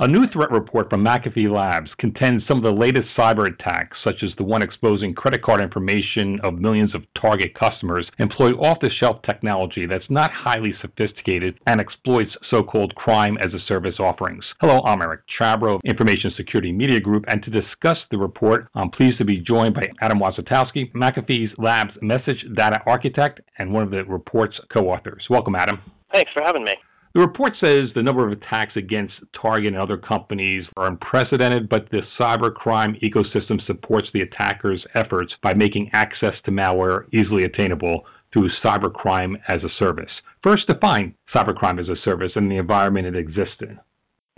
A new threat report from McAfee Labs contains some of the latest cyber attacks, such as the one exposing credit card information of millions of target customers, employ off the shelf technology that's not highly sophisticated and exploits so called crime as a service offerings. Hello, I'm Eric Chabrow of Information Security Media Group, and to discuss the report, I'm pleased to be joined by Adam Wosotowsky, McAfee's Labs Message Data Architect and one of the report's co authors. Welcome, Adam. Thanks for having me. The report says the number of attacks against Target and other companies are unprecedented, but the cybercrime ecosystem supports the attackers' efforts by making access to malware easily attainable through cybercrime as a service. First, define cybercrime as a service and the environment it exists in.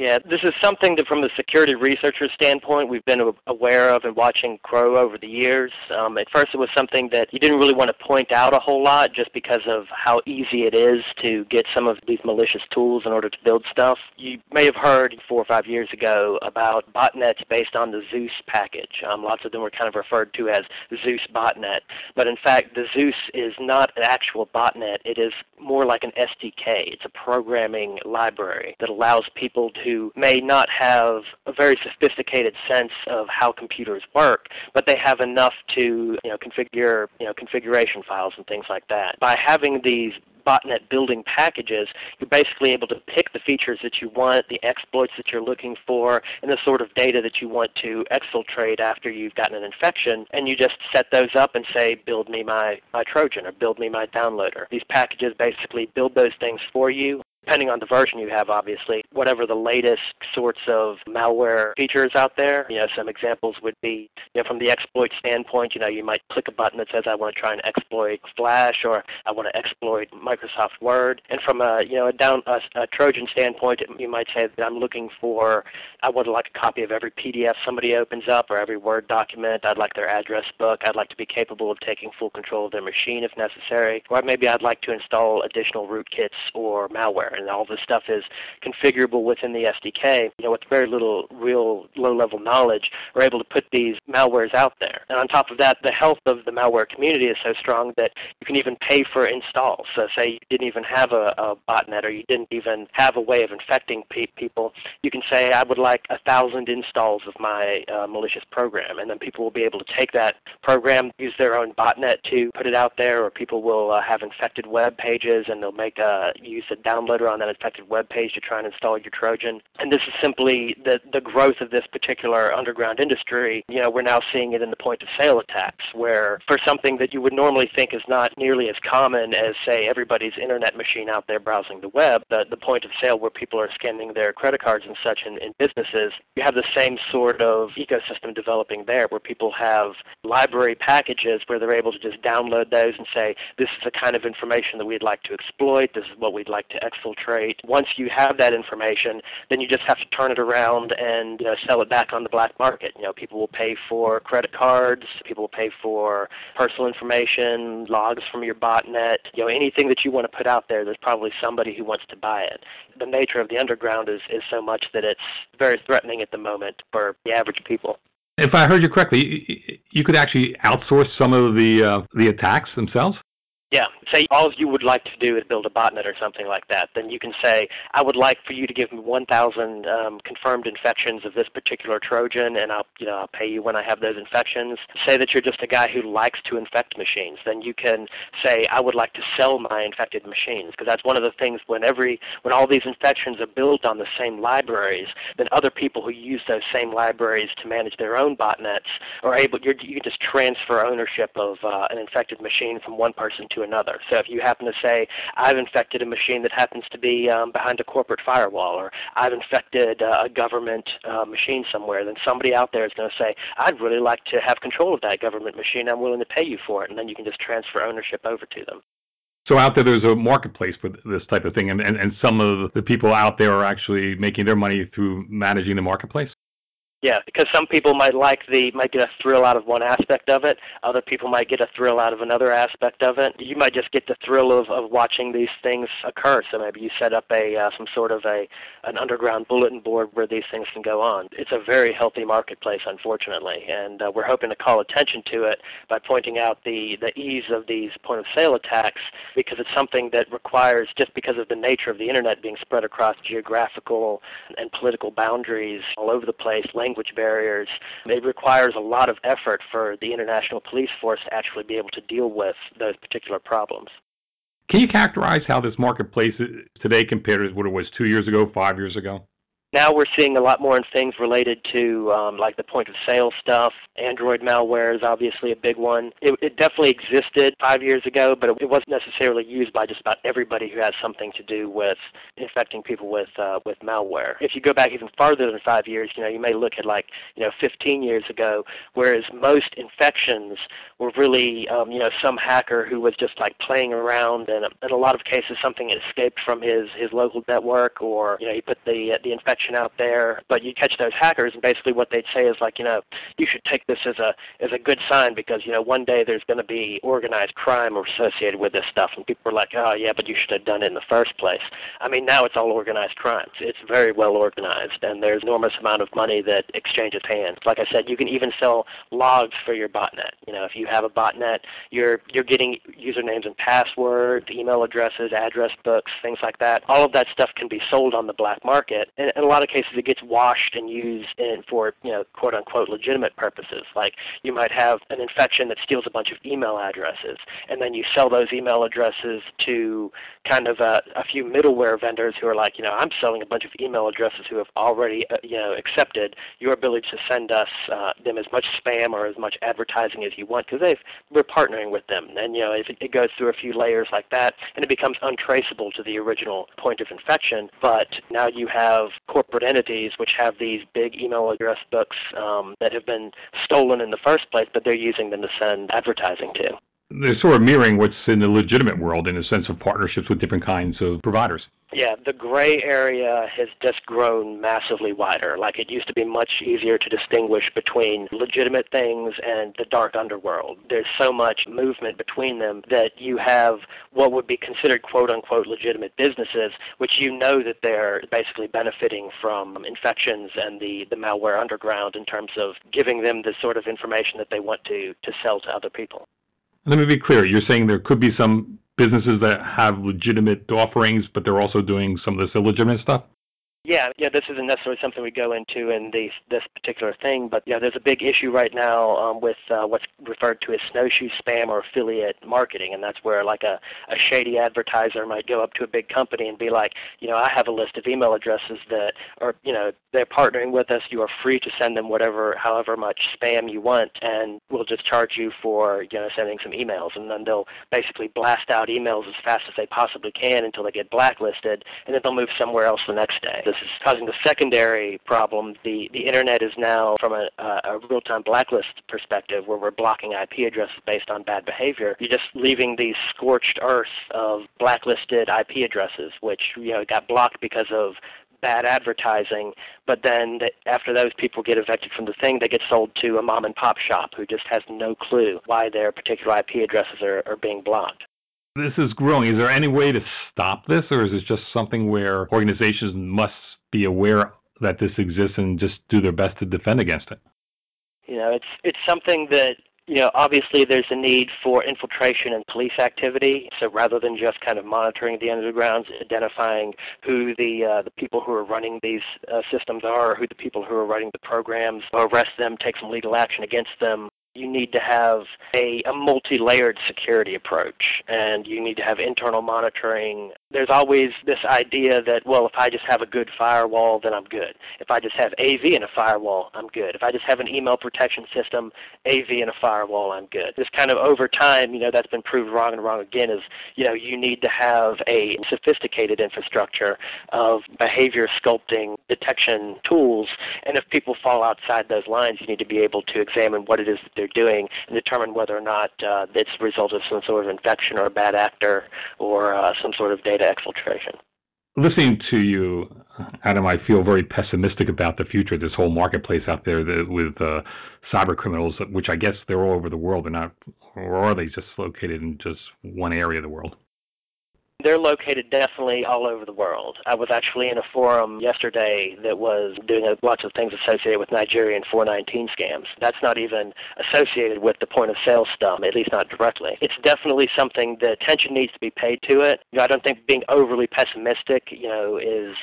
Yeah, this is something that from the security researcher standpoint we've been aware of and watching grow over the years. Um, at first it was something that you didn't really want to point out a whole lot just because of how easy it is to get some of these malicious tools in order to build stuff. You may have heard four or five years ago about botnets based on the Zeus package. Um, lots of them were kind of referred to as Zeus botnet. But in fact, the Zeus is not an actual botnet. It is more like an SDK. It's a programming library that allows people to who may not have a very sophisticated sense of how computers work, but they have enough to you know configure you know configuration files and things like that. By having these botnet building packages, you're basically able to pick the features that you want, the exploits that you're looking for, and the sort of data that you want to exfiltrate after you've gotten an infection, and you just set those up and say, build me my, my Trojan or build me my downloader. These packages basically build those things for you depending on the version you have, obviously, whatever the latest sorts of malware features out there. You know, some examples would be, you know, from the exploit standpoint, you know, you might click a button that says, I want to try and exploit Flash or I want to exploit Microsoft Word. And from a, you know, a down a, a Trojan standpoint, you might say that I'm looking for, I would like a copy of every PDF somebody opens up or every Word document. I'd like their address book. I'd like to be capable of taking full control of their machine if necessary. Or maybe I'd like to install additional rootkits or malware and all this stuff is configurable within the SDK, you know, with very little real low-level knowledge, we're able to put these malwares out there. And on top of that, the health of the malware community is so strong that you can even pay for installs. So say you didn't even have a, a botnet or you didn't even have a way of infecting pe people, you can say, I would like a thousand installs of my uh, malicious program, and then people will be able to take that program, use their own botnet to put it out there, or people will uh, have infected web pages and they'll make a use a download on that infected web page to try and install your Trojan. And this is simply the, the growth of this particular underground industry. You know, we're now seeing it in the point of sale attacks, where for something that you would normally think is not nearly as common as, say, everybody's internet machine out there browsing the web, the, the point of sale where people are scanning their credit cards and such in, in businesses, you have the same sort of ecosystem developing there where people have library packages where they're able to just download those and say, this is the kind of information that we'd like to exploit, this is what we'd like to exfiltrate trade. Once you have that information, then you just have to turn it around and you know, sell it back on the black market. You know, people will pay for credit cards, people will pay for personal information, logs from your botnet. You know, anything that you want to put out there, there's probably somebody who wants to buy it. The nature of the underground is, is so much that it's very threatening at the moment for the average people. If I heard you correctly, you could actually outsource some of the uh, the attacks themselves. Yeah. Say all you would like to do is build a botnet or something like that. Then you can say, I would like for you to give me 1,000 um, confirmed infections of this particular Trojan, and I'll, you know, I'll pay you when I have those infections. Say that you're just a guy who likes to infect machines. Then you can say, I would like to sell my infected machines, because that's one of the things when every when all these infections are built on the same libraries, then other people who use those same libraries to manage their own botnets are able. You can just transfer ownership of uh, an infected machine from one person to another. So if you happen to say, I've infected a machine that happens to be um, behind a corporate firewall, or I've infected uh, a government uh, machine somewhere, then somebody out there is going to say, I'd really like to have control of that government machine. I'm willing to pay you for it. And then you can just transfer ownership over to them. So out there, there's a marketplace for this type of thing, and, and, and some of the people out there are actually making their money through managing the marketplace? Yeah, because some people might like the might get a thrill out of one aspect of it. Other people might get a thrill out of another aspect of it. You might just get the thrill of, of watching these things occur. So maybe you set up a uh, some sort of a an underground bulletin board where these things can go on. It's a very healthy marketplace, unfortunately, and uh, we're hoping to call attention to it by pointing out the the ease of these point of sale attacks because it's something that requires just because of the nature of the internet being spread across geographical and political boundaries all over the place barriers. It requires a lot of effort for the international police force to actually be able to deal with those particular problems. Can you characterize how this marketplace today compared to what it was two years ago, five years ago? Now we're seeing a lot more in things related to um, like the point of sale stuff. Android malware is obviously a big one. It, it definitely existed five years ago, but it, wasn't necessarily used by just about everybody who has something to do with infecting people with uh, with malware. If you go back even farther than five years, you know you may look at like you know 15 years ago, whereas most infections were really um, you know some hacker who was just like playing around, and in a lot of cases something escaped from his his local network, or you know he put the uh, the infection out there, but you catch those hackers, and basically what they'd say is like, you know, you should take this as a as a good sign because you know one day there's going to be organized crime associated with this stuff, and people are like, oh yeah, but you should have done it in the first place. I mean, now it's all organized crime. It's very well organized, and there's enormous amount of money that exchanges hands. Like I said, you can even sell logs for your botnet. You know, if you have a botnet, you're you're getting usernames and passwords, email addresses, address books, things like that. All of that stuff can be sold on the black market, and, and lot of cases it gets washed and used in for you know quote unquote legitimate purposes. Like you might have an infection that steals a bunch of email addresses, and then you sell those email addresses to kind of a, a few middleware vendors who are like, you know, I'm selling a bunch of email addresses who have already uh, you know accepted your ability to send us uh, them as much spam or as much advertising as you want because they've we're partnering with them, and you know if it, it goes through a few layers like that, and it becomes untraceable to the original point of infection. But now you have corporate entities which have these big email address books um, that have been stolen in the first place, but they're using them to send advertising to. They're sort of mirroring what's in the legitimate world in a sense of partnerships with different kinds of providers. Yeah, the gray area has just grown massively wider. Like it used to be much easier to distinguish between legitimate things and the dark underworld. There's so much movement between them that you have what would be considered quote unquote legitimate businesses, which you know that they're basically benefiting from infections and the, the malware underground in terms of giving them the sort of information that they want to, to sell to other people. Let me be clear. You're saying there could be some businesses that have legitimate offerings, but they're also doing some of this illegitimate stuff? Yeah, yeah, this isn't necessarily something we go into in the, this particular thing, but yeah, there's a big issue right now um, with uh, what's referred to as snowshoe spam or affiliate marketing, and that's where like a, a shady advertiser might go up to a big company and be like, you know, I have a list of email addresses that are, you know, they're partnering with us. You are free to send them whatever, however much spam you want, and we'll just charge you for, you know, sending some emails, and then they'll basically blast out emails as fast as they possibly can until they get blacklisted, and then they'll move somewhere else the next day this is causing the secondary problem. The, the internet is now, from a, a real-time blacklist perspective, where we're blocking IP addresses based on bad behavior, you're just leaving these scorched earth of blacklisted IP addresses, which you know got blocked because of bad advertising, but then the, after those people get evicted from the thing, they get sold to a mom and pop shop who just has no clue why their particular IP addresses are, are being blocked. This is growing. Is there any way to stop this, or is it just something where organizations must be aware that this exists and just do their best to defend against it? You know, it's it's something that you know, obviously there's a need for infiltration and police activity. So rather than just kind of monitoring the undergrounds, identifying who the uh, the people who are running these uh, systems are, who the people who are running the programs, arrest them, take some legal action against them, you need to have a, a multi-layered security approach and you need to have internal monitoring there's always this idea that well if i just have a good firewall then i'm good. If i just have av and a firewall i'm good. If i just have an email protection system av and a firewall i'm good. This kind of over time you know that's been proved wrong and wrong again is you know you need to have a sophisticated infrastructure of behavior sculpting detection tools. And if people fall outside those lines you need to be able to examine what it is that they're doing and determine whether or not uh, it's a result of some sort of infection or a bad actor or uh, some sort of data exfiltration. Listening to you, Adam, I feel very pessimistic about the future this whole marketplace out there that, with uh, cyber criminals, which I guess they're all over the world. They're not, or are they just located in just one area of the world? They're located definitely all over the world. I was actually in a forum yesterday that was doing a lots of things associated with Nigerian 419 scams. That's not even associated with the point of sale stuff, at least not directly. It's definitely something that attention needs to be paid to it. You know, I don't think being overly pessimistic, you know, is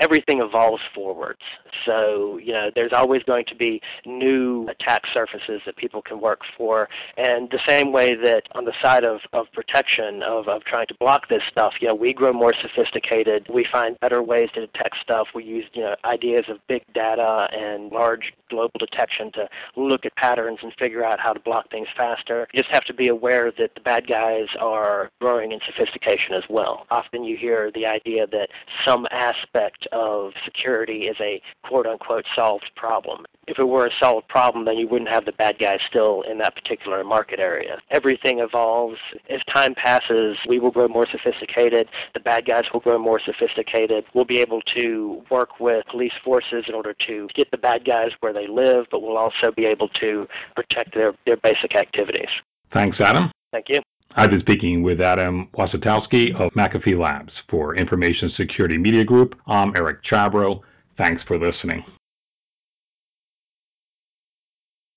everything evolves forwards. So, you know, there's always going to be new attack surfaces that people can work for. And the same way that on the side of, of protection, of, of trying to block this stuff, you know, we grow more sophisticated. We find better ways to detect stuff. We use, you know, ideas of big data and large global detection to look at patterns and figure out how to block things faster. You just have to be aware that the bad guys are growing in sophistication as well. Often you hear the idea that some aspect of security is a quote unquote solved problem. If it were a solved problem, then you wouldn't have the bad guys still in that particular market area. Everything evolves. As time passes, we will grow more sophisticated. The bad guys will grow more sophisticated. We'll be able to work with police forces in order to get the bad guys where they live, but we'll also be able to protect their, their basic activities. Thanks, Adam. Thank you. I've been speaking with Adam Wosotowsky of McAfee Labs for Information Security Media Group. I'm Eric Chabrow. Thanks for listening.